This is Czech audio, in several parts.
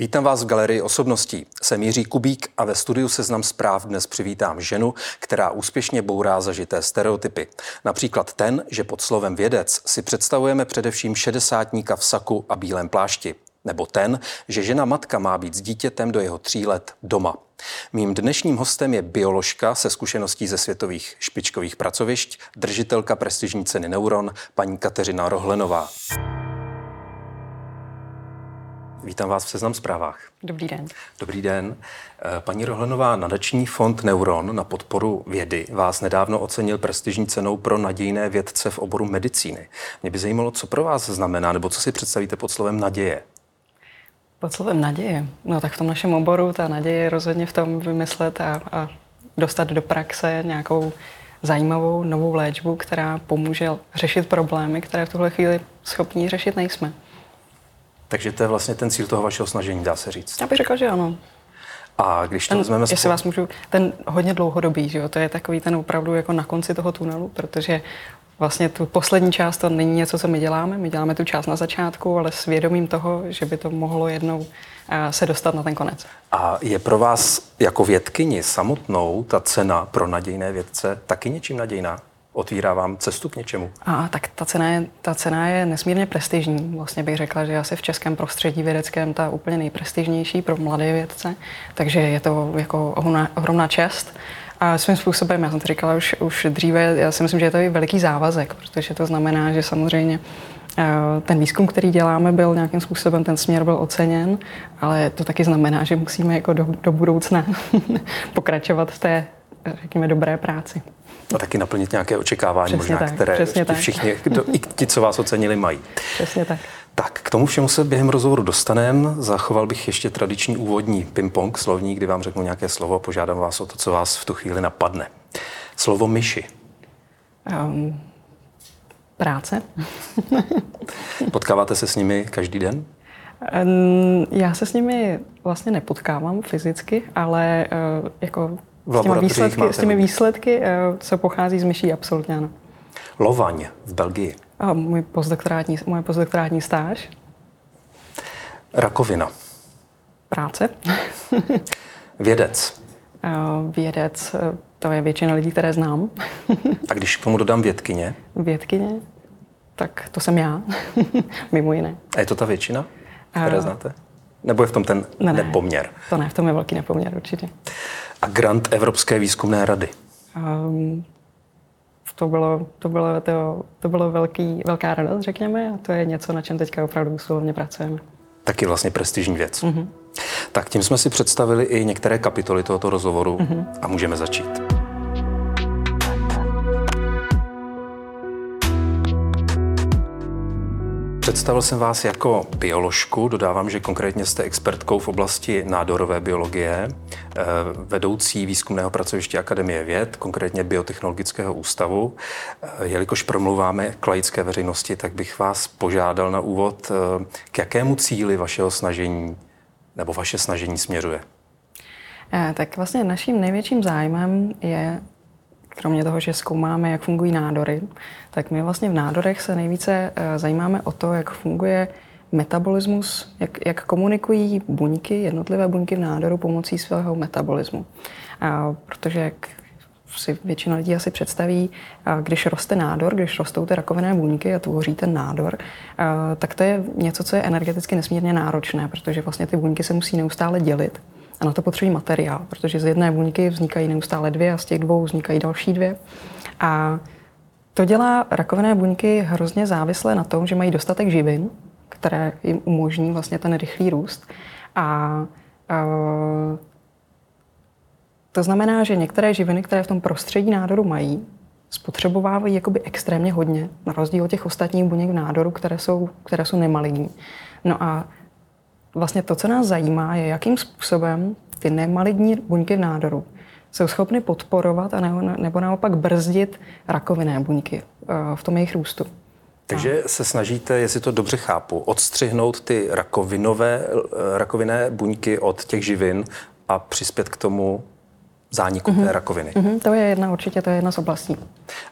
Vítám vás v galerii osobností. Jsem Jiří Kubík a ve studiu Seznam zpráv dnes přivítám ženu, která úspěšně bourá zažité stereotypy. Například ten, že pod slovem vědec si představujeme především šedesátníka v saku a bílém plášti. Nebo ten, že žena matka má být s dítětem do jeho tří let doma. Mým dnešním hostem je bioložka se zkušeností ze světových špičkových pracovišť, držitelka prestižní ceny Neuron, paní Kateřina Rohlenová. Vítám vás v Seznam zprávách. Dobrý den. Dobrý den. Eh, paní Rohlenová, nadační fond Neuron na podporu vědy vás nedávno ocenil prestižní cenou pro nadějné vědce v oboru medicíny. Mě by zajímalo, co pro vás znamená, nebo co si představíte pod slovem naděje. Pod slovem naděje? No tak v tom našem oboru ta naděje je rozhodně v tom vymyslet a, a dostat do praxe nějakou zajímavou novou léčbu, která pomůže řešit problémy, které v tuhle chvíli schopní řešit nejsme. Takže to je vlastně ten cíl toho vašeho snažení, dá se říct. Já bych řekla, že ano. A když to ten, vezmeme... Jestli vás můžu, ten hodně dlouhodobý, že jo, to je takový ten opravdu jako na konci toho tunelu, protože vlastně tu poslední část to není něco, co my děláme. My děláme tu část na začátku, ale s vědomím toho, že by to mohlo jednou eh, se dostat na ten konec. A je pro vás jako vědkyni samotnou ta cena pro nadějné vědce taky něčím nadějná? Otvírá vám cestu k něčemu? A tak ta cena, je, ta cena je nesmírně prestižní. Vlastně bych řekla, že asi v českém prostředí vědeckém ta úplně nejprestižnější pro mladé vědce, takže je to jako ohromná, ohromná čest. A svým způsobem, já jsem to říkala už, už dříve, já si myslím, že je to i veliký závazek, protože to znamená, že samozřejmě eh, ten výzkum, který děláme, byl nějakým způsobem, ten směr byl oceněn, ale to taky znamená, že musíme jako do, do budoucna pokračovat v té, řekněme, dobré práci. A taky naplnit nějaké očekávání, přesně možná, tak, které tak. všichni, kdo, i ti, co vás ocenili, mají. Přesně tak. Tak, k tomu všemu se během rozhovoru dostaneme. Zachoval bych ještě tradiční úvodní ping-pong slovní, kdy vám řeknu nějaké slovo a požádám vás o to, co vás v tu chvíli napadne. Slovo myši. Um, práce. Potkáváte se s nimi každý den? Já se s nimi vlastně nepotkávám fyzicky, ale uh, jako s těmi výsledky, s těmi výsledky, co pochází z myší, absolutně ano. Lovaň v Belgii. A můj postdoktorátní, moje postdoktorátní stáž. Rakovina. Práce. Vědec. Vědec, to je většina lidí, které znám. A když k tomu dodám vědkyně? Vědkyně, tak to jsem já, mimo jiné. A je to ta většina, které znáte? Nebo je v tom ten ne, nepoměr? To ne, v tom je velký nepoměr určitě. A grant Evropské výzkumné rady? Um, to bylo, to bylo, to, to bylo velký, velká radost, řekněme, a to je něco, na čem teďka opravdu usilovně pracujeme. Taky vlastně prestižní věc. Mm-hmm. Tak tím jsme si představili i některé kapitoly tohoto rozhovoru mm-hmm. a můžeme začít. Představil jsem vás jako bioložku, dodávám, že konkrétně jste expertkou v oblasti nádorové biologie, eh, vedoucí výzkumného pracoviště Akademie věd, konkrétně Biotechnologického ústavu. Eh, jelikož promluváme k laické veřejnosti, tak bych vás požádal na úvod, eh, k jakému cíli vašeho snažení nebo vaše snažení směřuje? Tak vlastně naším největším zájmem je kromě toho, že zkoumáme, jak fungují nádory, tak my vlastně v nádorech se nejvíce eh, zajímáme o to, jak funguje metabolismus, jak, jak komunikují buňky, jednotlivé buňky v nádoru pomocí svého metabolismu. A protože jak si většina lidí asi představí, když roste nádor, když rostou ty rakovinné buňky a tvoří ten nádor, tak to je něco, co je energeticky nesmírně náročné, protože vlastně ty buňky se musí neustále dělit a na to potřebují materiál, protože z jedné buňky vznikají neustále dvě a z těch dvou vznikají další dvě. A to dělá rakovinné buňky hrozně závislé na tom, že mají dostatek živin, které jim umožní vlastně ten rychlý růst. A, a to znamená, že některé živiny, které v tom prostředí nádoru mají, spotřebovávají jakoby extrémně hodně, na rozdíl od těch ostatních buněk v nádoru, které jsou, které jsou nemaligní. No a vlastně to, co nás zajímá, je, jakým způsobem ty nemaligní buňky v nádoru jsou schopny podporovat a nebo, nebo naopak brzdit rakovinné buňky eh, v tom jejich růstu. Takže se snažíte, jestli to dobře chápu, odstřihnout ty rakovinové, eh, rakovinné buňky od těch živin a přispět k tomu zániku mm-hmm. té rakoviny. Mm-hmm, to je jedna, určitě to je jedna z oblastí.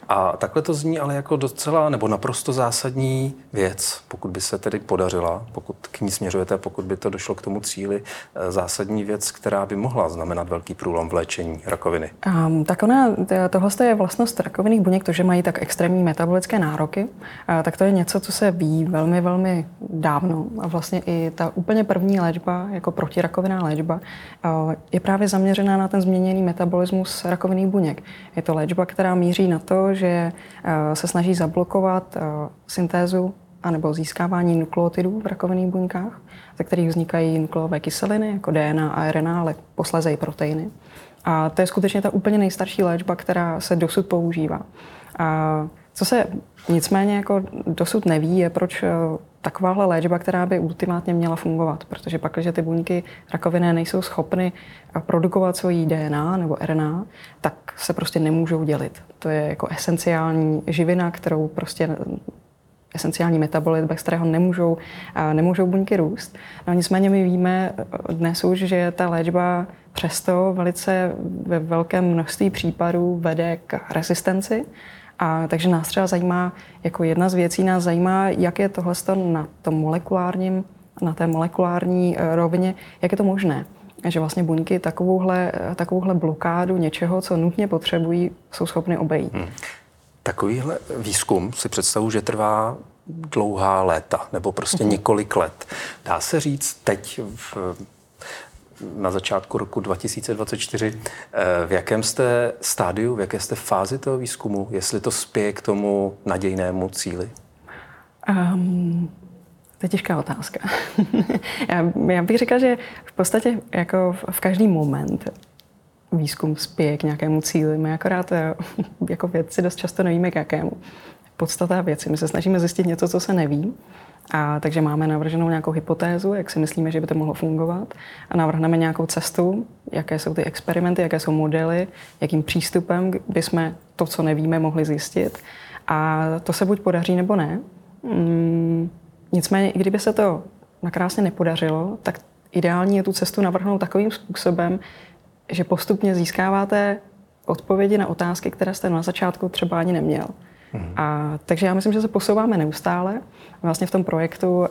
A takhle to zní ale jako docela nebo naprosto zásadní věc, pokud by se tedy podařila, pokud k ní směřujete, pokud by to došlo k tomu cíli, eh, zásadní věc, která by mohla znamenat velký průlom v léčení rakoviny. Um, tak ona, tohle je vlastnost rakovinných buněk, to, že mají tak extrémní metabolické nároky, tak to je něco, co se ví velmi, velmi dávno. A vlastně i ta úplně první léčba, jako protirakovinná léčba, uh, je právě zaměřená na ten změněný metabolismus rakovinných buněk. Je to léčba, která míří na to, že uh, se snaží zablokovat syntézu anebo získávání nukleotidů v rakovinných buňkách, ze kterých vznikají nukleové kyseliny, jako DNA a RNA, ale posléze i proteiny. A to je skutečně ta úplně nejstarší léčba, která se dosud používá. A co se nicméně jako dosud neví, je proč eh, takováhle léčba, která by ultimátně měla fungovat, protože pak, když ty buňky rakovinné nejsou schopny eh, produkovat svoji DNA nebo RNA, tak se prostě nemůžou dělit. To je jako esenciální živina, kterou prostě esenciální metabolit, bez kterého nemůžou, nemůžou buňky růst. No nicméně my víme dnes už, že ta léčba přesto velice ve velkém množství případů vede k rezistenci. A takže nás třeba zajímá, jako jedna z věcí nás zajímá, jak je tohle na tom molekulárním, na té molekulární e, rovině, jak je to možné že vlastně buňky takovouhle, takovouhle blokádu něčeho, co nutně potřebují, jsou schopny obejít. Hmm. Takovýhle výzkum si představu, že trvá dlouhá léta, nebo prostě mm-hmm. několik let. Dá se říct teď v, na začátku roku 2024, eh, v jakém jste stádiu, v jaké jste fázi toho výzkumu, jestli to spěje k tomu nadějnému cíli? Um, to je těžká otázka. já, já bych řekla, že v podstatě jako v každý moment výzkum spěje k nějakému cíli. My akorát eh, jako vědci dost často nevíme k jakému. Podstata věci. My se snažíme zjistit něco, co se neví. A takže máme navrženou nějakou hypotézu, jak si myslíme, že by to mohlo fungovat. A navrhneme nějakou cestu, jaké jsou ty experimenty, jaké jsou modely, jakým přístupem bychom to, co nevíme, mohli zjistit. A to se buď podaří, nebo ne. Mm, nicméně, i kdyby se to nakrásně nepodařilo, tak ideální je tu cestu navrhnout takovým způsobem, že postupně získáváte odpovědi na otázky, které jste na začátku třeba ani neměl. A, takže já myslím, že se posouváme neustále. Vlastně v tom projektu a,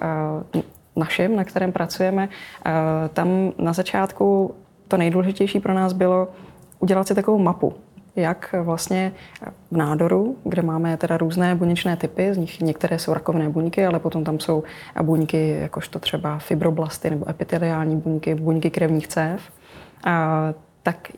našem, na kterém pracujeme, a, tam na začátku to nejdůležitější pro nás bylo udělat si takovou mapu, jak vlastně v nádoru, kde máme teda různé buněčné typy, z nich některé jsou rakovinné buňky, ale potom tam jsou buňky, jakožto třeba fibroblasty nebo epiteliální buňky, buňky krevních cév. A tak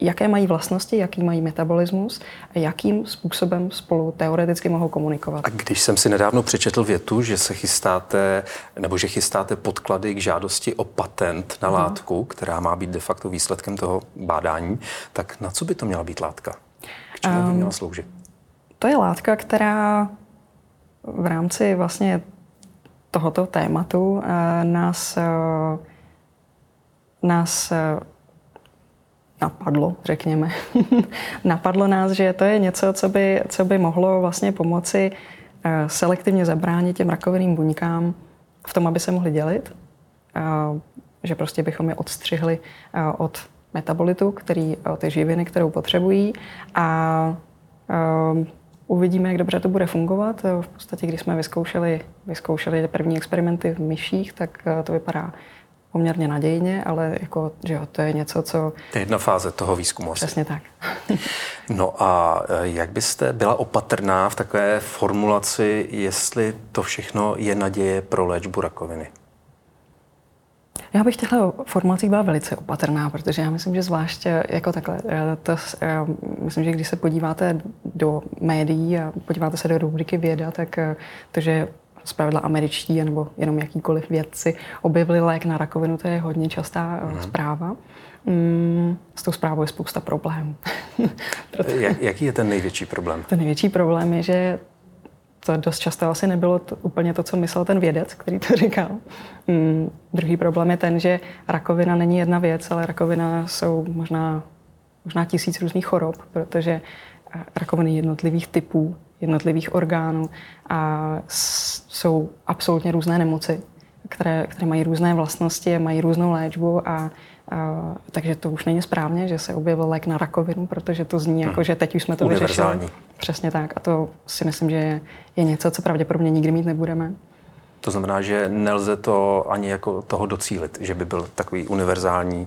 jaké mají vlastnosti, jaký mají metabolismus a jakým způsobem spolu teoreticky mohou komunikovat. A když jsem si nedávno přečetl větu, že se chystáte, nebo že chystáte podklady k žádosti o patent na Aha. látku, která má být de facto výsledkem toho bádání, tak na co by to měla být látka? K čemu um, by měla sloužit? To je látka, která v rámci vlastně tohoto tématu uh, nás, uh, nás uh, napadlo, řekněme. napadlo nás, že to je něco, co by, co by mohlo vlastně pomoci eh, selektivně zabránit těm rakovinným buňkám v tom, aby se mohli dělit. Že prostě bychom je odstřihli eh, od metabolitu, který, té živiny, kterou potřebují a eh, uvidíme, jak dobře to bude fungovat. V podstatě, když jsme vyzkoušeli, vyzkoušeli první experimenty v myších, tak to vypadá poměrně nadějně, ale jako, že jo, to je něco, co... To je jedna fáze toho výzkumu. Přesně tak. no a e, jak byste byla opatrná v takové formulaci, jestli to všechno je naděje pro léčbu rakoviny? Já bych těchto formulacích byla velice opatrná, protože já myslím, že zvláště jako takhle, e, to, já myslím, že když se podíváte do médií a podíváte se do rubriky věda, tak to, že zpravidla američtí nebo jenom jakýkoliv vědci objevili lék na rakovinu, to je hodně častá mm. zpráva. Mm, s tou zprávou je spousta problémů. Jak, jaký je ten největší problém? Ten největší problém je, že to dost často asi nebylo to, úplně to, co myslel ten vědec, který to říkal. Mm, druhý problém je ten, že rakovina není jedna věc, ale rakovina jsou možná, možná tisíc různých chorob, protože rakoviny jednotlivých typů jednotlivých orgánů a jsou absolutně různé nemoci, které, které mají různé vlastnosti, mají různou léčbu a a, takže to už není správně, že se objevil lék na rakovinu, protože to zní jako, že teď už jsme to vyřešili. Přesně tak. A to si myslím, že je, je něco, co pravděpodobně nikdy mít nebudeme. To znamená, že nelze to ani jako toho docílit, že by byl takový univerzální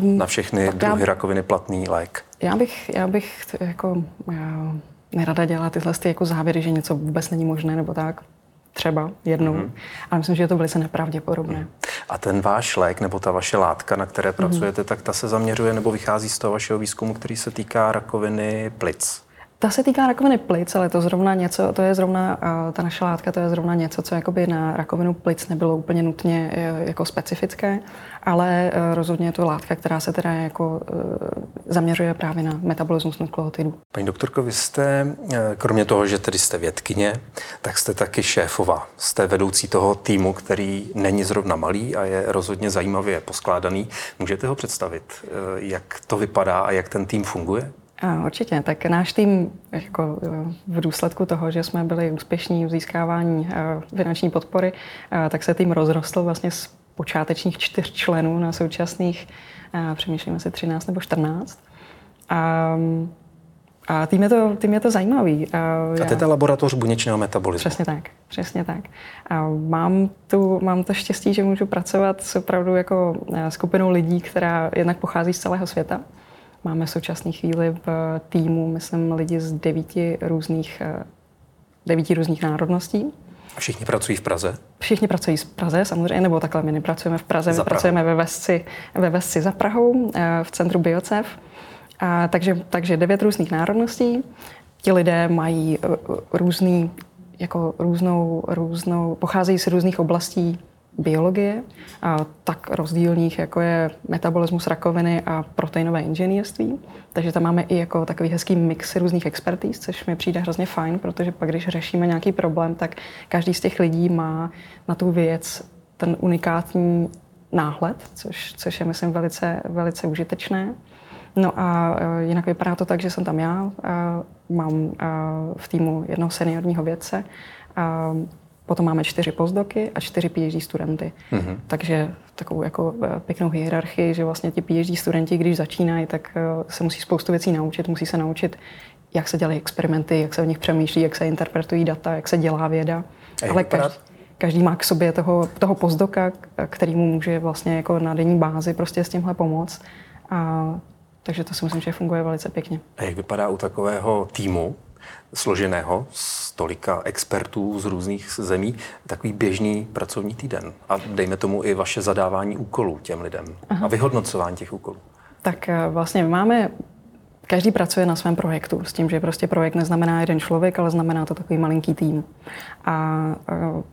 na všechny druhy já, rakoviny platný lék. Já bych, já bych jako já nerada dělala tyhle ty jako závěry, že něco vůbec není možné nebo tak. Třeba jednou, mm-hmm. ale myslím, že je to velice nepravděpodobné. Mm. A ten váš lék nebo ta vaše látka, na které pracujete, mm-hmm. tak ta se zaměřuje nebo vychází z toho vašeho výzkumu, který se týká rakoviny plic. Ta se týká rakoviny plic, ale to zrovna něco, to je zrovna, ta naše látka, to je zrovna něco, co jakoby na rakovinu plic nebylo úplně nutně e, jako specifické, ale e, rozhodně je to látka, která se teda jako e, zaměřuje právě na metabolismus nukleotidů. Paní doktorko, vy jste, kromě toho, že tedy jste vědkyně, tak jste taky šéfova. Jste vedoucí toho týmu, který není zrovna malý a je rozhodně zajímavě poskládaný. Můžete ho představit, jak to vypadá a jak ten tým funguje? A určitě. Tak náš tým jako v důsledku toho, že jsme byli úspěšní v získávání finanční podpory, tak se tým rozrostl vlastně z počátečních čtyř členů na současných, přemýšlím asi 13 nebo 14. A, a tým je to, tým je to zajímavý. A, a to je ta laboratoř buněčného metabolismu. Přesně tak, přesně tak. A mám, tu, mám to štěstí, že můžu pracovat s opravdu jako skupinou lidí, která jednak pochází z celého světa. Máme v současné chvíli v týmu, myslím, lidi z devíti různých, eh, devíti různých národností. Všichni pracují v Praze? Všichni pracují v Praze, samozřejmě, nebo takhle, my nepracujeme v Praze, my pracujeme ve Vesci, ve Vesci za Prahou, eh, v centru Biocev. A, takže, takže devět různých národností. Ti lidé mají eh, různý, jako různou, různou, pocházejí z různých oblastí biologie, a tak rozdílných, jako je metabolismus rakoviny a proteinové inženýrství. Takže tam máme i jako takový hezký mix různých expertíz, což mi přijde hrozně fajn, protože pak, když řešíme nějaký problém, tak každý z těch lidí má na tu věc ten unikátní náhled, což, což je, myslím, velice, velice užitečné. No a e, jinak vypadá to tak, že jsem tam já, mám v týmu jednoho seniorního vědce, Potom máme čtyři postdoky a čtyři PhD studenty. Mm-hmm. Takže takovou jako eh, pěknou hierarchii, že vlastně ti PhD studenti, když začínají, tak eh, se musí spoustu věcí naučit. Musí se naučit, jak se dělají experimenty, jak se v nich přemýšlí, jak se interpretují data, jak se dělá věda. Ale každý, každý má k sobě toho, toho postdoka, který mu může vlastně jako na denní bázi prostě s tímhle pomoct. A, takže to si myslím, že funguje velice pěkně. A jak vypadá u takového týmu, složeného z tolika expertů z různých zemí, takový běžný pracovní týden. A dejme tomu i vaše zadávání úkolů těm lidem Aha. a vyhodnocování těch úkolů. Tak eh, vlastně máme Každý pracuje na svém projektu s tím, že prostě projekt neznamená jeden člověk, ale znamená to takový malinký tým. A, a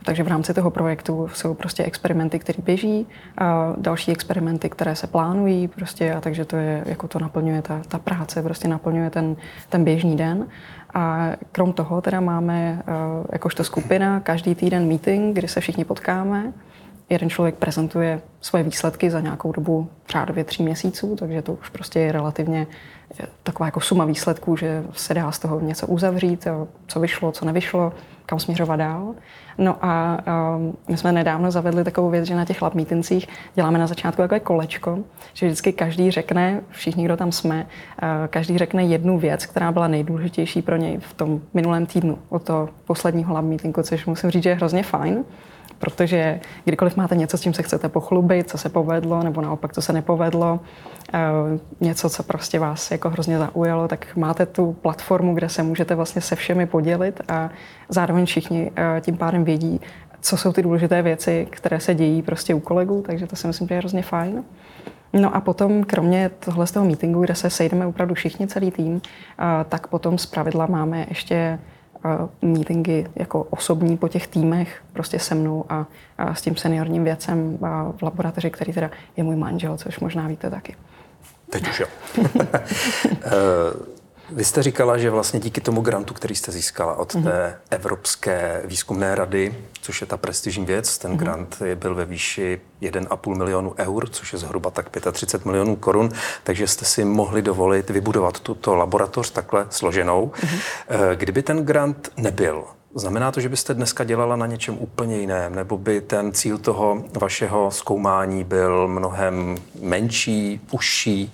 takže v rámci toho projektu jsou prostě experimenty, které běží, a další experimenty, které se plánují, prostě a takže to je, jako to naplňuje ta, ta práce, prostě naplňuje ten, ten běžný den. A krom toho teda máme jakožto skupina každý týden meeting, kdy se všichni potkáme jeden člověk prezentuje svoje výsledky za nějakou dobu řádově tří měsíců, takže to už prostě je relativně taková jako suma výsledků, že se dá z toho něco uzavřít, co vyšlo, co nevyšlo, kam směřovat dál. No a my jsme nedávno zavedli takovou věc, že na těch lab děláme na začátku takové kolečko, že vždycky každý řekne, všichni, kdo tam jsme, každý řekne jednu věc, která byla nejdůležitější pro něj v tom minulém týdnu od toho posledního lab meetingu, což musím říct, že je hrozně fajn protože kdykoliv máte něco, s čím se chcete pochlubit, co se povedlo, nebo naopak, co se nepovedlo, eh, něco, co prostě vás jako hrozně zaujalo, tak máte tu platformu, kde se můžete vlastně se všemi podělit a zároveň všichni eh, tím pádem vědí, co jsou ty důležité věci, které se dějí prostě u kolegů, takže to si myslím, že je hrozně fajn. No a potom, kromě tohle z toho meetingu, kde se sejdeme opravdu všichni, celý tým, eh, tak potom z pravidla máme ještě meetingy jako osobní po těch týmech prostě se mnou a, a s tím seniorním věcem v laboratoři, který teda je můj manžel, což možná víte taky. Teď už jo. Eh, vy jste říkala, že vlastně díky tomu grantu, který jste získala od mm-hmm. té Evropské výzkumné rady, což je ta prestižní věc, ten mm-hmm. grant je byl ve výši 1,5 milionu eur, což je zhruba tak 35 milionů korun, takže jste si mohli dovolit vybudovat tuto laboratoř takhle složenou. Mm-hmm. Kdyby ten grant nebyl, Znamená to, že byste dneska dělala na něčem úplně jiném, nebo by ten cíl toho vašeho zkoumání byl mnohem menší, užší?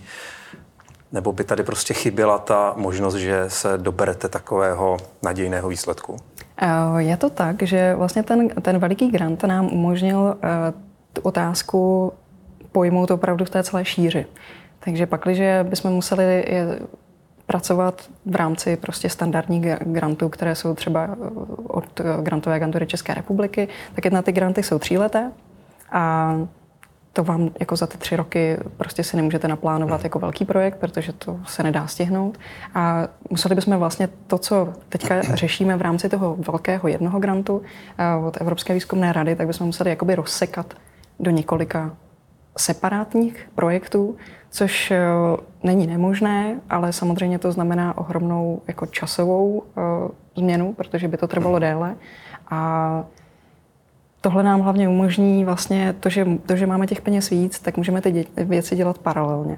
Nebo by tady prostě chyběla ta možnost, že se doberete takového nadějného výsledku? Eh, je to tak, že vlastně ten, ten veliký grant nám umožnil uh, tu otázku pojmout opravdu v té celé šíři. Takže pak, když bychom museli pracovat v rámci prostě standardních grantů, které jsou třeba od grantové agentury České republiky, tak jedna ty granty jsou tříleté a to vám jako za ty tři roky prostě si nemůžete naplánovat jako velký projekt, protože to se nedá stihnout. A museli bychom vlastně to, co teďka řešíme v rámci toho velkého jednoho grantu od Evropské výzkumné rady, tak bychom museli jakoby rozsekat do několika separátních projektů, což eh, není nemožné, ale samozřejmě to znamená ohromnou jako časovou uh, změnu, protože by to trvalo déle. A tohle nám hlavně umožní vlastně to, že, to, že máme těch peněz víc, tak můžeme ty dě- věci dělat paralelně.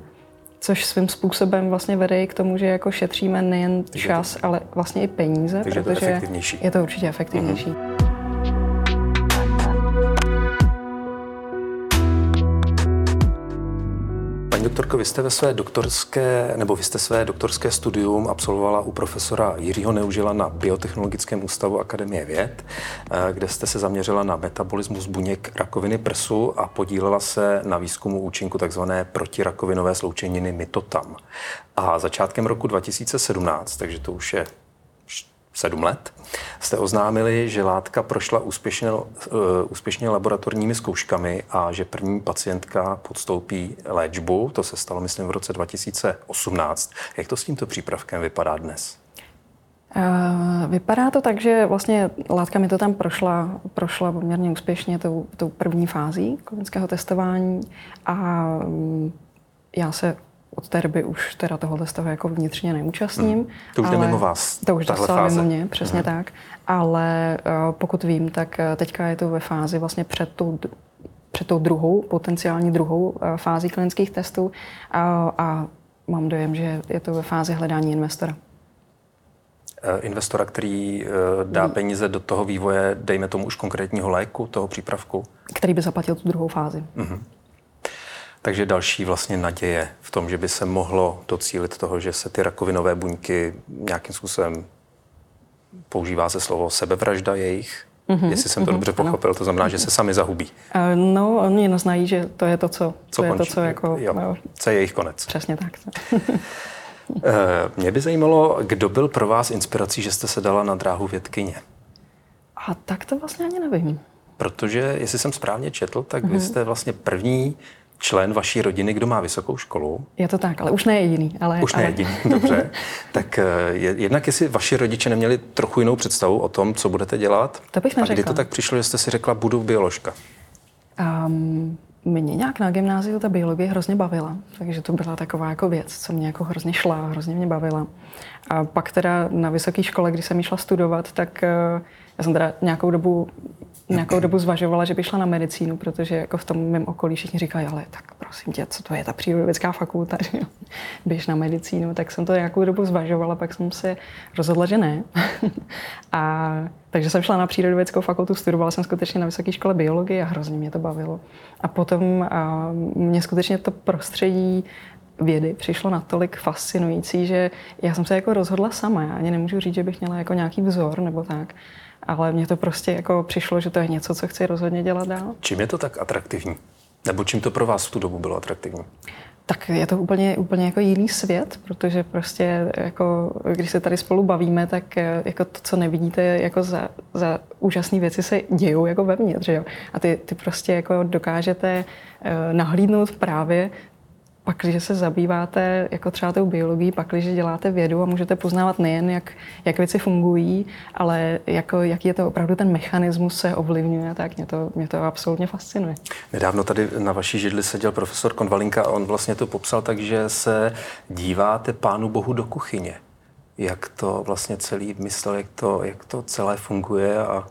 Což svým způsobem vlastně vede k tomu, že jako šetříme nejen čas, ale vlastně i peníze, Takže protože je to. Je to určitě efektivnější. Uh-huh. Paní doktorko, vy jste ve své doktorské, nebo vy jste své doktorské studium absolvovala u profesora Jiřího Neužila na Biotechnologickém ústavu Akademie věd, eh, kde jste se zaměřila na metabolismus buněk rakoviny prsu a podílela se na výzkumu účinku tzv. protirakovinové sloučeniny mitotam. A začátkem roku 2017, takže to už je sedm let, jste oznámili, že látka prošla úspěšně, uh, úspěšně laboratorními zkouškami a že první pacientka podstoupí léčbu. To se stalo, myslím, v roce 2018. Jak to s tímto přípravkem vypadá dnes? Uh, vypadá to tak, že vlastně látka mi to tam prošla, prošla poměrně úspěšně tou, tou první fází klinického testování a um, já se od té doby už teda tohohle z toho jako vnitřně neúčastním. Hmm. To už jde mimo vás. To už jde mimo mě, přesně hmm. tak. Ale uh, pokud vím, tak uh, teďka je to ve fázi vlastně před tou před tou druhou, potenciální druhou uh, fází klinických testů a, a mám dojem, že je to ve fázi hledání investora. Investora, který dá hmm. peníze do toho vývoje, dejme tomu už konkrétního léku, toho přípravku? Který by zaplatil tu druhou fázi. Hmm. Takže další vlastně naděje v tom, že by se mohlo docílit toho, že se ty rakovinové buňky nějakým způsobem používá se slovo sebevražda jejich, Mm-hmm, Jestli jsem to mm-hmm, dobře pochopil, to znamená, že se sami zahubí. Uh, no, oni znají, že to je to, co, co to je to, co jako... Jo, no, co je jejich konec. Přesně tak. uh, mě by zajímalo, kdo byl pro vás inspirací, že jste se dala na dráhu vědkyně? A tak to vlastně ani nevím. Protože, jestli jsem správně četl, tak mm-hmm. vy mhm. jste vlastně první člen vaší rodiny, kdo má vysokou školu. Je to tak, ale už ne jediný. Ale, už ne ale... jediný, dobře. tak eh, je, jednak jestli vaši rodiče neměli trochu jinou představu o tom, co budete dělat? To bych neřekla. A kdy to tak přišlo, že jste si řekla, budu bioložka? Um, mě nějak na gymnáziu ta biologie hrozně bavila, takže to byla taková jako věc, co mě jako hrozně šla, hrozně mě bavila. A pak teda na vysoké škole, když jsem šla studovat, tak uh, já jsem teda nějakou dobu nějakou dobu zvažovala, že by šla na medicínu, protože jako v tom mém okolí všichni říkají, ale tak prosím tě, co to je ta přírodovědecká fakulta, že jo? běž na medicínu, tak jsem to nějakou dobu zvažovala, pak jsem se rozhodla, že ne. a takže jsem šla na přírodovědeckou fakultu, studovala jsem skutečně na vysoké škole biologii a hrozně mě to bavilo. A potom a mě skutečně to prostředí vědy přišlo natolik fascinující, že já jsem se jako rozhodla sama. Já ani nemůžu říct, že bych měla jako nějaký vzor nebo tak ale mně to prostě jako přišlo, že to je něco, co chci rozhodně dělat dál. Čím je to tak atraktivní? Nebo čím to pro vás v tu dobu bylo atraktivní? Tak je to úplně, úplně jako jiný svět, protože prostě jako, když se tady spolu bavíme, tak eh, jako to, co nevidíte, jako za, za úžasné věci se dějou jako vevnitř. Jo? A ty, ty prostě jako dokážete uh, nahlídnout právě pak, když se zabýváte jako třeba tou biologií, pak, když děláte vědu a můžete poznávat nejen, jak, jak věci fungují, ale jako, jaký je to opravdu ten mechanismus se ovlivňuje, tak mě to, mě to absolutně fascinuje. Nedávno tady na vaší židli seděl profesor Konvalinka a on vlastně to popsal tak, že se díváte pánu bohu do kuchyně. Jak to vlastně celý myslel, jak to, jak to celé funguje a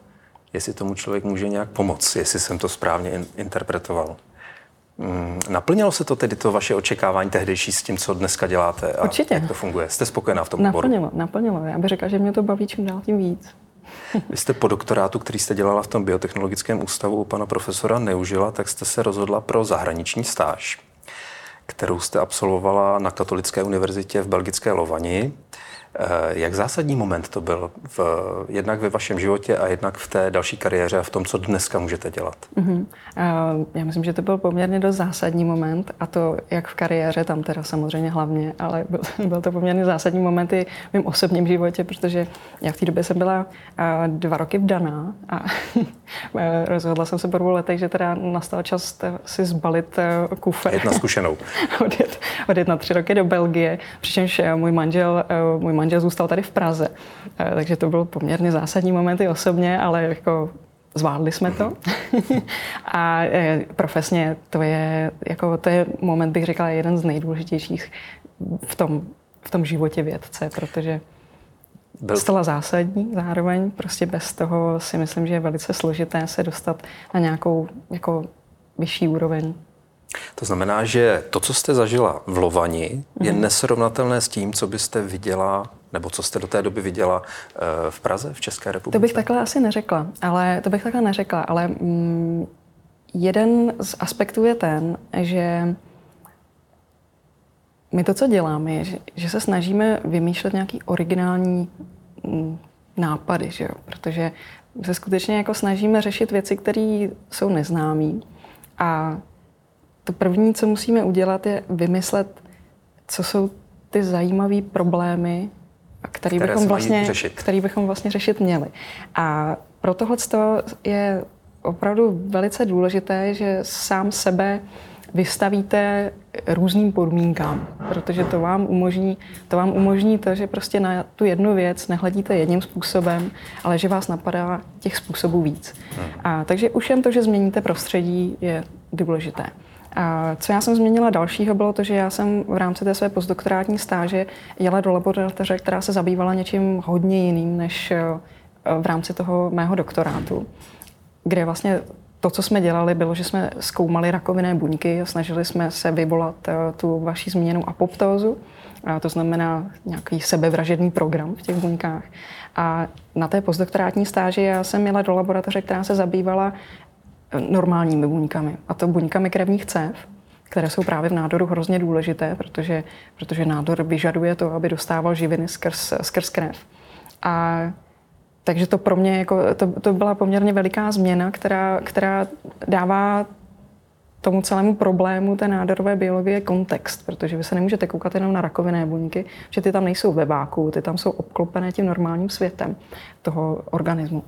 jestli tomu člověk může nějak pomoct, jestli jsem to správně in, interpretoval. Mm, naplnilo se to tedy to vaše očekávání tehdejší s tím, co dneska děláte? A Určitě. Jak to funguje? Jste spokojená v tom naplnilo, oboru? Naplnilo, Já bych řekla, že mě to baví čím dál tím víc. Vy jste po doktorátu, který jste dělala v tom biotechnologickém ústavu u pana profesora Neužila, tak jste se rozhodla pro zahraniční stáž, kterou jste absolvovala na Katolické univerzitě v belgické Lovani. Eh, jak zásadní moment to byl v, jednak ve vašem životě a jednak v té další kariéře a v tom, co dneska můžete dělat? Mm-hmm. Já myslím, že to byl poměrně dost zásadní moment a to jak v kariéře, tam teda samozřejmě hlavně, ale byl, byl to poměrně zásadní moment i v mém osobním životě, protože já v té době jsem byla dva roky vdaná a rozhodla jsem se po dvou letech, že teda nastal čas si zbalit kufr. Jet na zkušenou. odjet, odjet na tři roky do Belgie, přičemž můj manžel, můj manžel zůstal tady v Praze. Eh, takže to byl poměrně zásadní moment i osobně, ale jako zvládli jsme to. a eh, profesně to je, jako, to je moment, bych řekla, jeden z nejdůležitějších v tom, v tom životě vědce, protože byl... Stala zásadní zároveň. Prostě bez toho si myslím, že je velice složité se dostat na nějakou jako vyšší úroveň to znamená, že to, co jste zažila v Lovani, je mm. nesrovnatelné s tím, co byste viděla nebo co jste do té doby viděla eh, v Praze, v České republice? To bych takhle asi neřekla, ale to bych takhle neřekla, ale mm, jeden z aspektů je ten, že my to, co děláme, je, že, že se snažíme vymýšlet nějaký originální mm, nápady, že jo? protože se skutečně jako snažíme řešit věci, které jsou neznámé a to první, co musíme udělat, je vymyslet, co jsou ty zajímavé problémy, který které bychom, vlastně, řešit. který bychom vlastně řešit měli. A pro tohle je opravdu velice důležité, že sám sebe vystavíte různým podmínkám, protože to vám umožní to, vám umožní to že prostě na tu jednu věc nehledíte jedním způsobem, ale že vás napadá těch způsobů víc. Hmm. A takže už jen to, že změníte prostředí, je důležité. A co já jsem změnila dalšího, bylo to, že já jsem v rámci té své postdoktorátní stáže jela do laboratoře, která se zabývala něčím hodně jiným než eh, v rámci toho mého doktorátu, kde vlastně to, co jsme dělali, bylo, že jsme zkoumali rakovinné buňky a snažili jsme se vyvolat eh, tu vaši zmíněnou apoptózu, a to znamená nějaký sebevražedný program v těch buňkách. A na té postdoktorátní stáži já jsem měla do laboratoře, která se zabývala normálními buňkami, a to buňkami krevních cév, které jsou právě v nádoru hrozně důležité, protože, protože nádor vyžaduje to, aby dostával živiny skrz, skrz krev. A takže to pro mě jako, to, to byla poměrně veliká změna, která, která dává tomu celému problému té nádorové biologie kontext, protože vy se nemůžete koukat jenom na rakovinné buňky, že ty tam nejsou ve váku, ty tam jsou obklopené tím normálním světem toho organismu.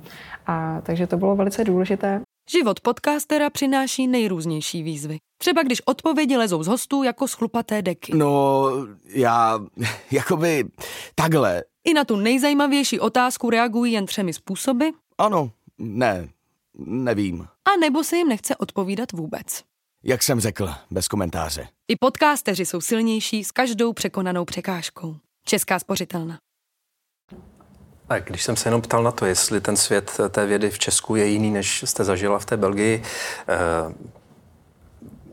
A takže to bylo velice důležité. Život podcastera přináší nejrůznější výzvy. Třeba když odpovědi lezou z hostů jako schlupaté deky. No, já, jakoby, takhle. I na tu nejzajímavější otázku reagují jen třemi způsoby. Ano, ne, nevím. A nebo se jim nechce odpovídat vůbec. Jak jsem řekl, bez komentáře. I podcasteři jsou silnější s každou překonanou překážkou. Česká spořitelna. A když jsem se jenom ptal na to, jestli ten svět té vědy v Česku je jiný, než jste zažila v té Belgii, eh,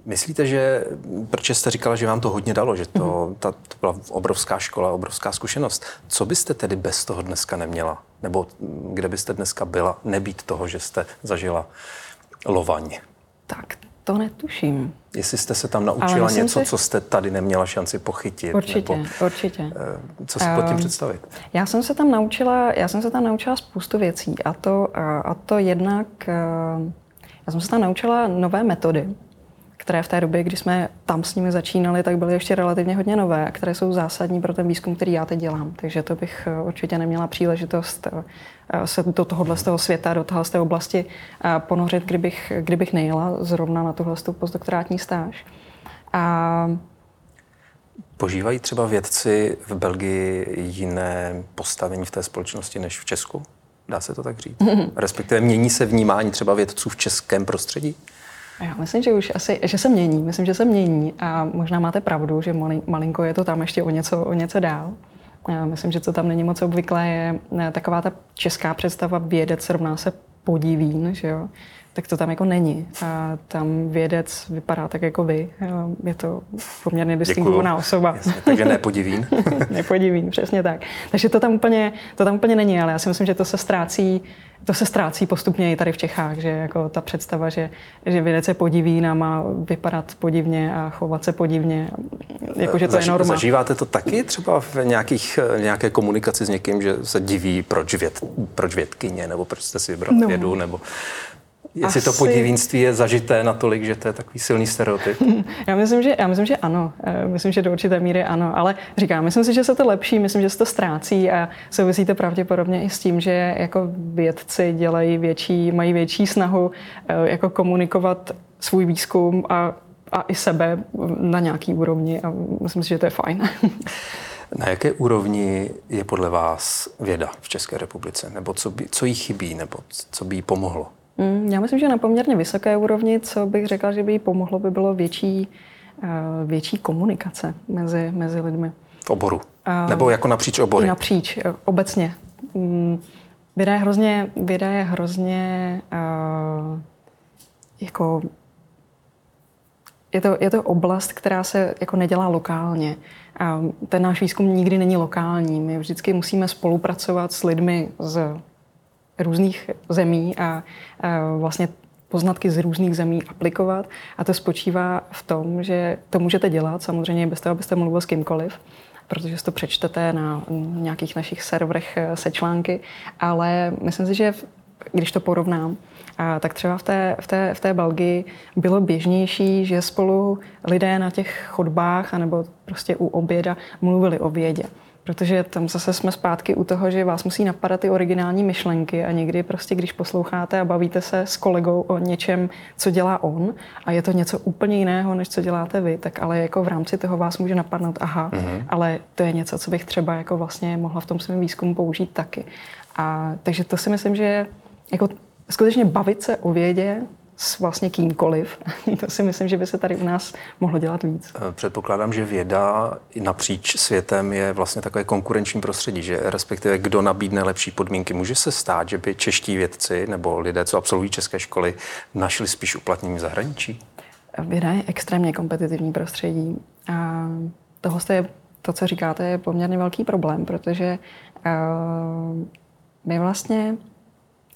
Myslíte, že, protože jste říkala, že vám to hodně dalo, že to, mm-hmm. ta, to byla obrovská škola, obrovská zkušenost. Co byste tedy bez toho dneska neměla? Nebo kde byste dneska byla, nebýt toho, že jste zažila lovaň? Tak to netuším. Jestli jste se tam naučila něco, si... co jste tady neměla šanci pochytit. Určitě, nebo, určitě. Eh, co si pod tím ehm, představit? Já jsem se tam naučila, já jsem se tam naučila spoustu věcí a to, a to jednak, eh, já jsem se tam naučila nové metody, které v té době, kdy jsme tam s nimi začínali, tak byly ještě relativně hodně nové a které jsou zásadní pro ten výzkum, který já teď dělám. Takže to bych eh, určitě neměla příležitost se do tohohle z toho světa, do tohohle z té oblasti eh, ponořit, kdybych, kdybych nejela zrovna na tuhle postdoktorátní stáž. A Požívají třeba vědci v Belgii jiné postavení v té společnosti než v Česku? Dá se to tak říct? Respektive mění se vnímání třeba vědců v českém prostředí? Já myslím, že už asi, že se mění. Myslím, že se mění a možná máte pravdu, že malinko je to tam ještě o něco, o něco dál. Myslím, že co tam není moc obvyklé, je taková ta česká představa vědec rovná se podivín, že jo? Tak to tam jako není. A tam vědec vypadá tak jako vy. Je to poměrně distingovaná osoba. Jasně, takže nepodivín. nepodivín, přesně tak. Takže to tam, úplně, to tam úplně není, ale já si myslím, že to se ztrácí to se ztrácí postupně i tady v Čechách, že jako ta představa, že, že vědec je podivín a má vypadat podivně a chovat se podivně, jako že to Zaži, je norma. Zažíváte to taky třeba v nějakých, nějaké komunikaci s někým, že se diví, proč, věd, proč vědkyně, nebo proč jste si vybral no. vědu, nebo Jestli Asi... to podivínství je zažité natolik, že to je takový silný stereotyp? Já myslím, že, já myslím, že ano. Eh, myslím, že do určité míry ano. Ale říkám, myslím si, že se to lepší, myslím, že se to ztrácí a souvisí to pravděpodobně i s tím, že jako vědci dělají větší, mají větší snahu eh, jako komunikovat svůj výzkum a, a i sebe na nějaký úrovni a myslím si, že to je fajn. Na jaké úrovni je podle vás věda v České republice? Nebo co, by, co jí chybí? Nebo co by jí pomohlo? Mm, já myslím, že na poměrně vysoké úrovni, co bych řekla, že by jí pomohlo, by bylo větší, eh, větší komunikace mezi, mezi lidmi. V oboru? Nebo jako napříč obory? Napříč, eh, obecně. Mm, věda je hrozně, věda je hrozně jako je to, je to oblast, která se jako nedělá lokálně. A ten náš výzkum nikdy není lokální. My vždycky musíme spolupracovat s lidmi z různých zemí a, vlastně poznatky z různých zemí aplikovat. A to spočívá v tom, že to můžete dělat samozřejmě bez toho, abyste mluvil s kýmkoliv, protože si to přečtete na nějakých našich serverech eh, se články, ale myslím si, že když to porovnám, a tak třeba v té, v, té, v té Belgii bylo běžnější, že spolu lidé na těch chodbách anebo prostě u oběda mluvili o vědě. Protože tam zase jsme zpátky u toho, že vás musí napadat ty originální myšlenky a někdy prostě, když posloucháte a bavíte se s kolegou o něčem, co dělá on a je to něco úplně jiného, než co děláte vy, tak ale jako v rámci toho vás může napadnout, aha, mm-hmm. ale to je něco, co bych třeba jako vlastně mohla v tom svém výzkumu použít taky. A takže to si myslím, že jako skutečně bavit se o vědě s vlastně kýmkoliv. to si myslím, že by se tady u nás mohlo dělat víc. Eh, předpokládám, že věda napříč světem je vlastně takové konkurenční prostředí, že respektive kdo nabídne lepší podmínky. Může se stát, že by čeští vědci nebo lidé, co absolvují české školy, našli spíš uplatnění v zahraničí? Věda je extrémně kompetitivní prostředí. A toho je, to, co říkáte, je poměrně velký problém, protože uh, my vlastně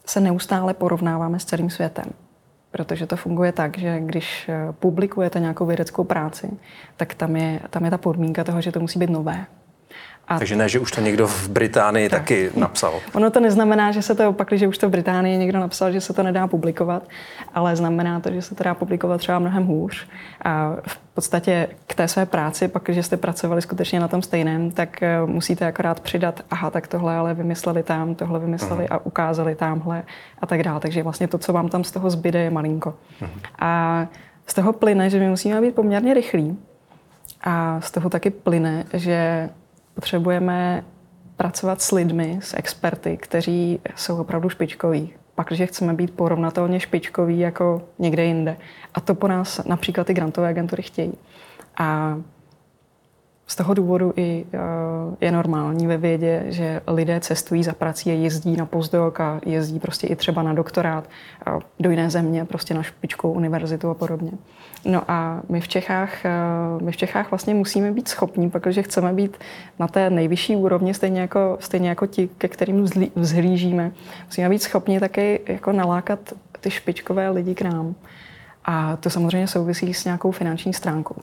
se neustále porovnáváme s celým světem protože to funguje tak, že když eh, publikujete nějakou vědeckou práci, tak tam je, tam je ta podmínka toho, že to musí být nové. A Takže ne, že už to někdo v Británii tak. taky napsal. Ono to neznamená, že se to opakli, že už to v Británii někdo napsal, že se to nedá publikovat, ale znamená to, že se to dá publikovat třeba mnohem hůř. A v podstatě k té své práci, pak, když jste pracovali skutečně na tom stejném, tak eh, musíte akorát přidat, aha, tak tohle ale vymysleli tam, tohle vymysleli uh-huh. a ukázali tamhle a tak dále. Takže vlastně to, co vám tam z toho zbyde, je malinko. Uh-huh. A z toho plyne, že my musíme být poměrně rychlí. A z toho taky plyne, že potřebujeme pracovat s lidmi, s experty, kteří jsou opravdu špičkoví. Pak, když chceme být porovnatelně špičkoví jako někde jinde. A to po nás například ty grantové agentury chtějí. A z toho důvodu i uh, je normální ve vědě, že lidé cestují za prací a jezdí na postdoc a jezdí prostě i třeba na doktorát uh, do jiné země, prostě na špičkou univerzitu a podobně. No a my v Čechách, uh, my v Čechách vlastně musíme být schopní, protože chceme být na té nejvyšší úrovni, stejně jako, stejně jako ti, ke kterým vzhlížíme, musíme být schopni taky jako nalákat ty špičkové lidi k nám. A to samozřejmě souvisí s nějakou finanční stránkou.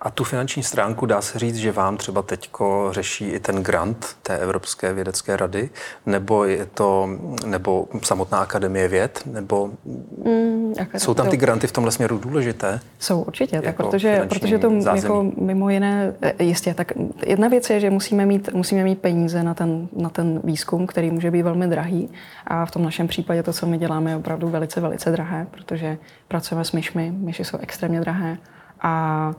A tu finanční stránku dá se říct, že vám třeba teďko řeší i ten grant té Evropské vědecké rady, nebo je to, nebo samotná akademie věd, nebo mm, jsou tam ty granty v tomhle směru důležité? Jsou určitě, tak jako protože, protože to jako mimo jiné, e, jistě, tak jedna věc je, že musíme mít, musíme mít peníze na ten, na ten výzkum, který může být velmi drahý. A v tom našem případě to, co my děláme, je opravdu velice, velice drahé, protože pracujeme s myšmi, myši jsou extrémně drahé. A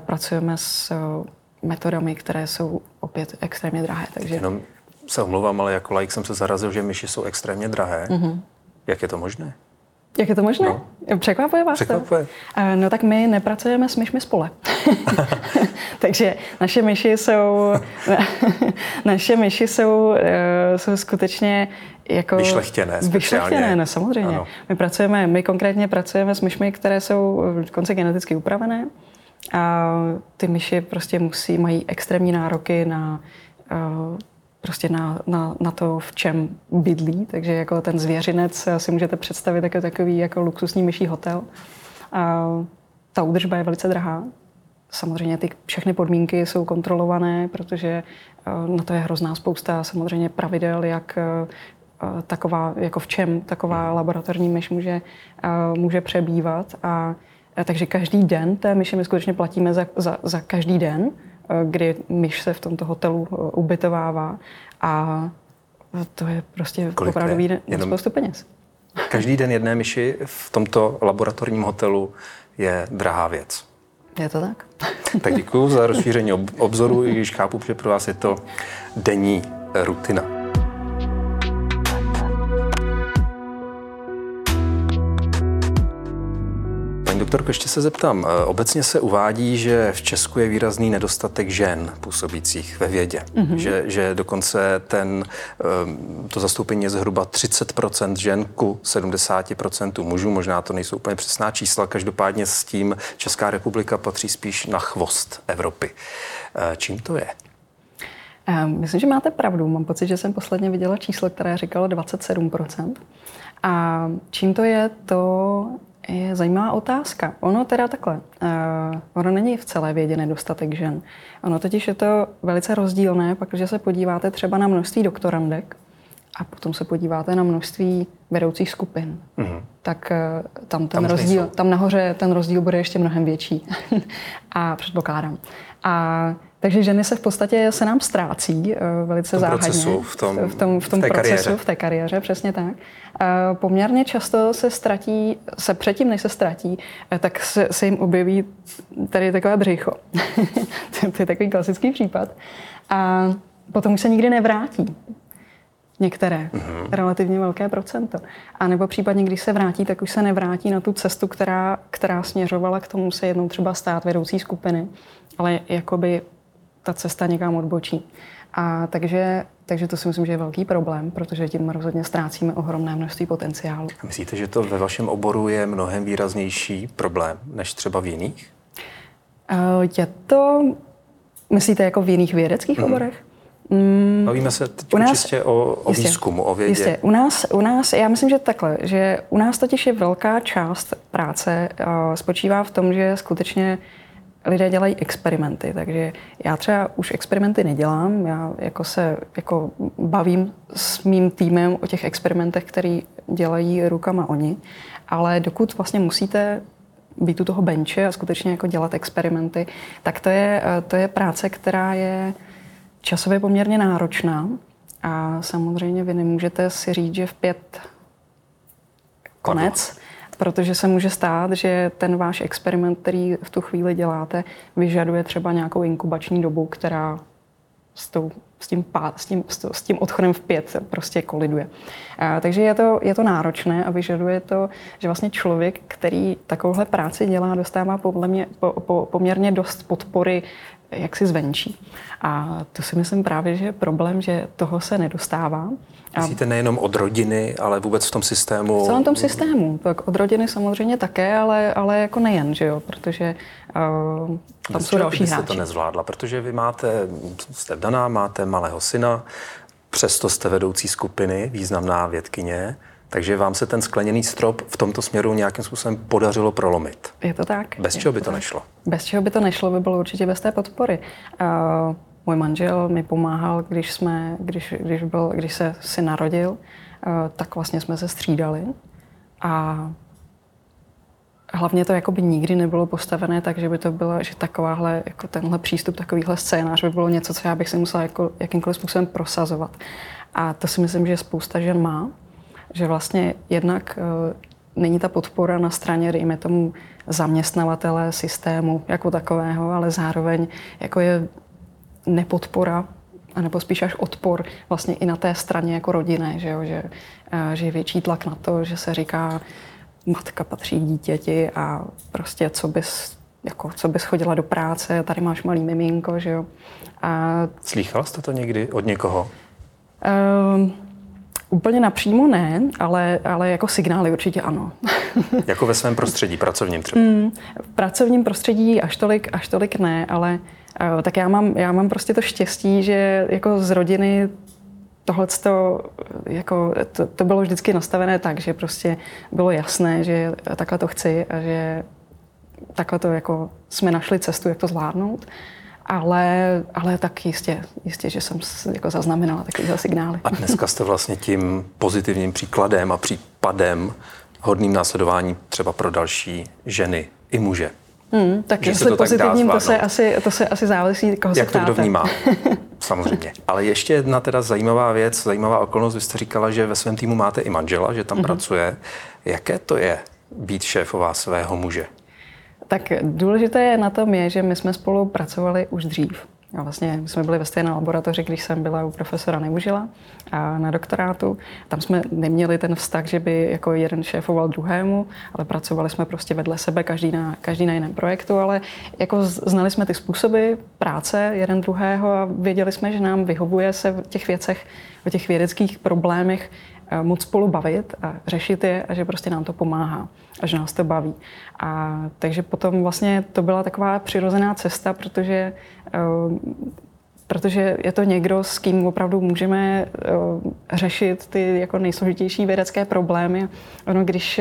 pracujeme s eh, metodami, které jsou opět extrémně drahé. Takže... Jenom se omlouvám, ale jako like jsem se zarazil, že myši jsou extrémně drahé. Mm-hmm. Jak je to možné? Jak je to možné? No. Překvapuje vás Překvapuje. to? Eh, no tak my nepracujeme s myšmi spole. Takže naše myši jsou, naše myši jsou, eh, jsou skutečně jako... Vyšlechtěné speciálně. Vyšlechtěné, no, samozřejmě. Ano. My pracujeme, my konkrétně pracujeme s myšmi, které jsou dokonce geneticky upravené. A ty myši prostě musí, mají extrémní nároky na prostě na, na, na to, v čem bydlí. Takže jako ten zvěřinec si můžete představit jako takový jako luxusní myší hotel. A ta údržba je velice drahá. Samozřejmě ty všechny podmínky jsou kontrolované, protože na to je hrozná spousta samozřejmě pravidel, jak taková, jako v čem taková laboratorní myš může, může přebývat. A takže každý den té myši my skutečně platíme za, za, za každý den, kdy myš se v tomto hotelu ubytovává a to je prostě Kolik opravdu výjde spoustu peněz. Každý den jedné myši v tomto laboratorním hotelu je drahá věc. Je to tak? Tak děkuji za rozšíření obzoru, i když chápu, že pro vás je to denní rutina. Doktorko, ještě se zeptám. Eh, obecně se uvádí, že v Česku je výrazný nedostatek žen působících ve vědě. Mm-hmm. Že, že dokonce ten, eh, to zastoupení je zhruba 30% žen ku 70% mužů. Možná to nejsou úplně přesná čísla. Každopádně s tím Česká republika patří spíš na chvost Evropy. Eh, čím to je? Myslím, že máte pravdu. Mám pocit, že jsem posledně viděla číslo, které říkalo 27%. A čím to je, to je zajímavá otázka. Ono teda takhle. Uh, ono není v celé vědě nedostatek žen. Ono totiž je to velice rozdílné, pak, když se podíváte třeba na množství doktorandek a potom se podíváte na množství vedoucích skupin, mm-hmm. tak uh, tam ten tam rozdíl, tam nahoře ten rozdíl bude ještě mnohem větší. a předpokládám. A takže ženy se v podstatě se nám ztrácí uh, velice v záhadně. Procesu, v tom, v tom, v tom v té procesu, kariéře. v té kariéře, přesně tak. Uh, poměrně často se ztratí, se předtím, než se ztratí, uh, tak se, se jim objeví tady takové břicho. to je takový klasický případ. A potom už se nikdy nevrátí. Některé, mm-hmm. relativně velké procento. A nebo případně, když se vrátí, tak už se nevrátí na tu cestu, která, která směřovala k tomu se jednou třeba stát vedoucí skupiny, ale jakoby ta cesta někam odbočí. A takže, takže to si myslím, že je velký problém, protože tím rozhodně ztrácíme ohromné množství potenciálu. A myslíte, že to ve vašem oboru je mnohem výraznější problém než třeba v jiných? Uh, je to, myslíte jako v jiných vědeckých hmm. oborech? Mm, Bavíme se teď u nás, čistě o, o jistě, výzkumu, o vědě. Jistě. U nás, u nás, já myslím, že takhle, že u nás totiž je velká část práce uh, spočívá v tom, že skutečně uh, lidé dělají experimenty, takže já třeba už experimenty nedělám, já jako se jako bavím s mým týmem o těch experimentech, který dělají rukama oni, ale dokud vlastně musíte být u toho benče a skutečně jako dělat experimenty, tak to je, to je práce, která je časově poměrně náročná a samozřejmě vy nemůžete si říct, že v pět konec, protože se může stát, že ten váš experiment, který v tu chvíli děláte, vyžaduje třeba nějakou inkubační dobu, která s, tou, s, tím, pá, s, tím, s tím odchodem v pět prostě koliduje. A, takže je to, je to náročné a vyžaduje to, že vlastně člověk, který takovouhle práci dělá, dostává podle mě, po, po, poměrně dost podpory jaksi zvenčí. A to si myslím právě, že je problém, že toho se nedostává. Myslíte nejenom od rodiny, ale vůbec v tom systému? V celém tom systému. Tak od rodiny samozřejmě také, ale, ale jako nejen, že jo, protože uh, tam Bez jsou další hráči. to nezvládla, protože vy máte, jste vdaná, máte malého syna, přesto jste vedoucí skupiny, významná vědkyně, takže vám se ten skleněný strop v tomto směru nějakým způsobem podařilo prolomit. Je to tak. Bez čeho by to, to nešlo? Bez čeho by to nešlo, by bylo určitě bez té podpory. Uh, můj manžel mi pomáhal, když, jsme, když, když, byl, když se si narodil, uh, tak vlastně jsme se střídali. A hlavně to jako by nikdy nebylo postavené tak, že by to bylo, že takováhle, jako tenhle přístup, takovýhle scénář by bylo něco, co já bych si musela jako jakýmkoliv způsobem prosazovat. A to si myslím, že spousta žen má, že vlastně jednak uh, není ta podpora na straně, dejme tomu, zaměstnavatele systému jako takového, ale zároveň jako je nepodpora nebo spíš až odpor vlastně i na té straně jako rodinné, že, jo? Že, uh, že je větší tlak na to, že se říká, matka patří dítěti a prostě co bys jako co bys chodila do práce, tady máš malý miminko, že jo. A, Slýchala jste to někdy od někoho? Uh, Úplně napřímo ne, ale, ale jako signály určitě ano. jako ve svém prostředí, pracovním třeba? Mm, v pracovním prostředí až tolik, až tolik ne, ale uh, tak já mám, já mám prostě to štěstí, že jako z rodiny tohle jako, to, to bylo vždycky nastavené tak, že prostě bylo jasné, že takhle to chci a že takhle to jako jsme našli cestu, jak to zvládnout. Ale, ale tak jistě, jistě, že jsem jako zaznamenala takové signály. A dneska jste vlastně tím pozitivním příkladem a případem hodným následování třeba pro další ženy i muže. Hmm, tak že jestli to pozitivním, to se, asi, to se asi závisí, koho Jak se to kdo vnímá, samozřejmě. Ale ještě jedna teda zajímavá věc, zajímavá okolnost. Vy jste říkala, že ve svém týmu máte i manžela, že tam mm-hmm. pracuje. Jaké to je být šéfová svého muže? Tak důležité je na tom je, že my jsme spolu pracovali už dřív. A vlastně jsme byli ve stejné laboratoři, když jsem byla u profesora Neužila a na doktorátu. Tam jsme neměli ten vztah, že by jako jeden šéfoval druhému, ale pracovali jsme prostě vedle sebe, každý na, každý na jiném projektu, ale jako znali jsme ty způsoby práce jeden druhého a věděli jsme, že nám vyhovuje se v těch věcech, v těch vědeckých problémech moc spolu bavit a řešit je a že prostě nám to pomáhá a že nás to baví. A takže potom vlastně to byla taková přirozená cesta, protože eh, protože je to někdo, s kým opravdu můžeme uh, řešit ty jako nejsložitější vědecké problémy. Ono, když,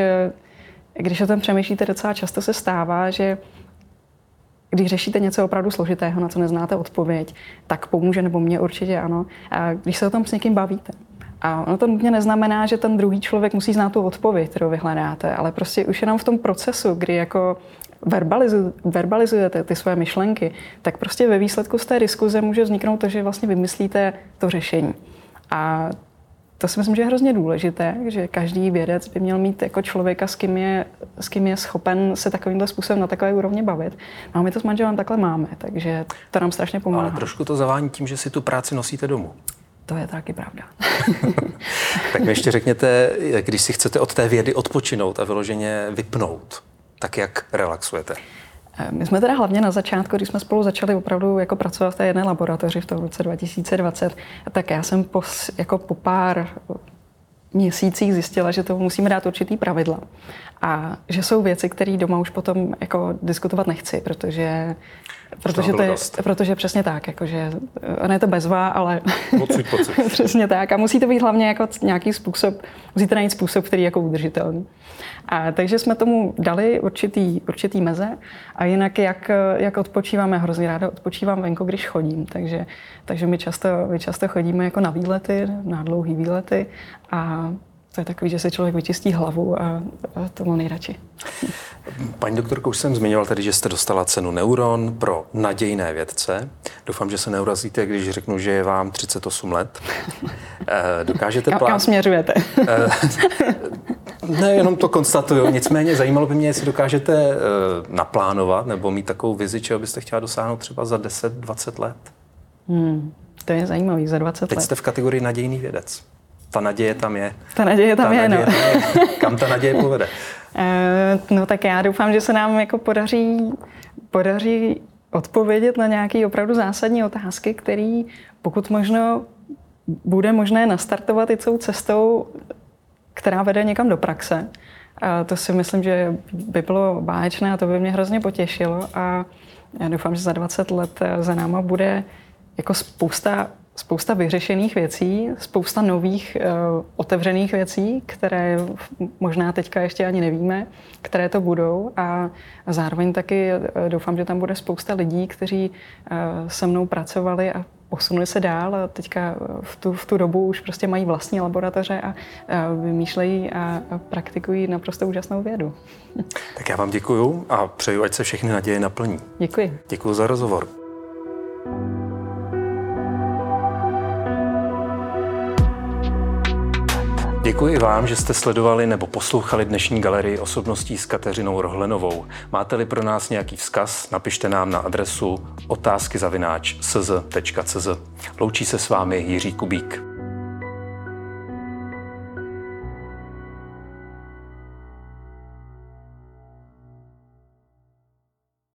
když o tom přemýšlíte, docela často se stává, že když řešíte něco opravdu složitého, na co neznáte odpověď, tak pomůže, nebo mě určitě ano, a když se o tom s někým bavíte. A ono to nutně neznamená, že ten druhý člověk musí znát tu odpověď, kterou vyhledáte, ale prostě už jenom v tom procesu, kdy jako verbalizu, verbalizujete ty své myšlenky, tak prostě ve výsledku z té diskuze může vzniknout to, že vlastně vymyslíte to řešení. A to si myslím, že je hrozně důležité, že každý vědec by měl mít jako člověka, s kým je, s kým je schopen se takovýmhle způsobem na takové úrovni bavit. No a my to s manželem takhle máme, takže to nám strašně pomáhá. Ale trošku to zavání tím, že si tu práci nosíte domů. To je taky pravda. tak mi ještě řekněte, když si chcete od té vědy odpočinout a vyloženě vypnout, tak jak relaxujete? Eh, my jsme teda hlavně na začátku, když jsme spolu začali opravdu jako pracovat v té jedné laboratoři v tom roce 2020, tak já jsem po, jako po pár měsících zjistila, že to musíme dát určitý pravidla. A že jsou věci, které doma už potom jako diskutovat nechci, protože Protože, to je, protože přesně tak, jakože, ono je to bezvá, ale pocit, pocit. přesně tak. A musí to být hlavně jako nějaký způsob, musíte najít způsob, který je jako udržitelný. A takže jsme tomu dali určitý, určitý meze a jinak jak, jak odpočíváme, hrozně ráda odpočívám venku, když chodím, takže, takže my často, my často chodíme jako na výlety, na dlouhý výlety a to je takový, že se člověk vyčistí hlavu a, a to mám nejradši. Paní doktorko, už jsem zmiňoval tady, že jste dostala cenu Neuron pro nadějné vědce. Doufám, že se neurazíte, když řeknu, že je vám 38 let. Eh, dokážete plán... Kam směřujete? Eh, ne, jenom to konstatuju. Nicméně zajímalo by mě, jestli dokážete eh, naplánovat nebo mít takovou vizi, čeho byste chtěla dosáhnout třeba za 10-20 let. Hmm, to je zajímavý, za 20 Teď let. Teď jste v kategorii nadějný vědec. Ta naděje tam je. Ta naděje tam ta je, naděje no. Tam je. Kam ta naděje povede? Eh, no tak já doufám, že se nám jako podaří, podaří odpovědět na nějaké opravdu zásadní otázky, které pokud možno bude možné nastartovat i celou cestou, která vede někam do praxe. A to si myslím, že by bylo báječné a to by mě hrozně potěšilo a já doufám, že za 20 let za náma bude jako spousta spousta vyřešených věcí, spousta nových uh, otevřených věcí, které možná teďka ještě ani nevíme, které to budou a zároveň taky uh, doufám, že tam bude spousta lidí, kteří uh, se mnou pracovali a posunuli se dál a teďka v tu, v tu dobu už prostě mají vlastní laboratoře a, a vymýšlejí a, a praktikují naprosto úžasnou vědu. Tak já vám děkuju a přeju, ať se všechny naděje naplní. Děkuji. Děkuji za rozhovor. Děkuji vám, že jste sledovali nebo poslouchali dnešní galerii osobností s Kateřinou Rohlenovou. Máte-li pro nás nějaký vzkaz, napište nám na adresu otázky Loučí se s vámi Jiří Kubík.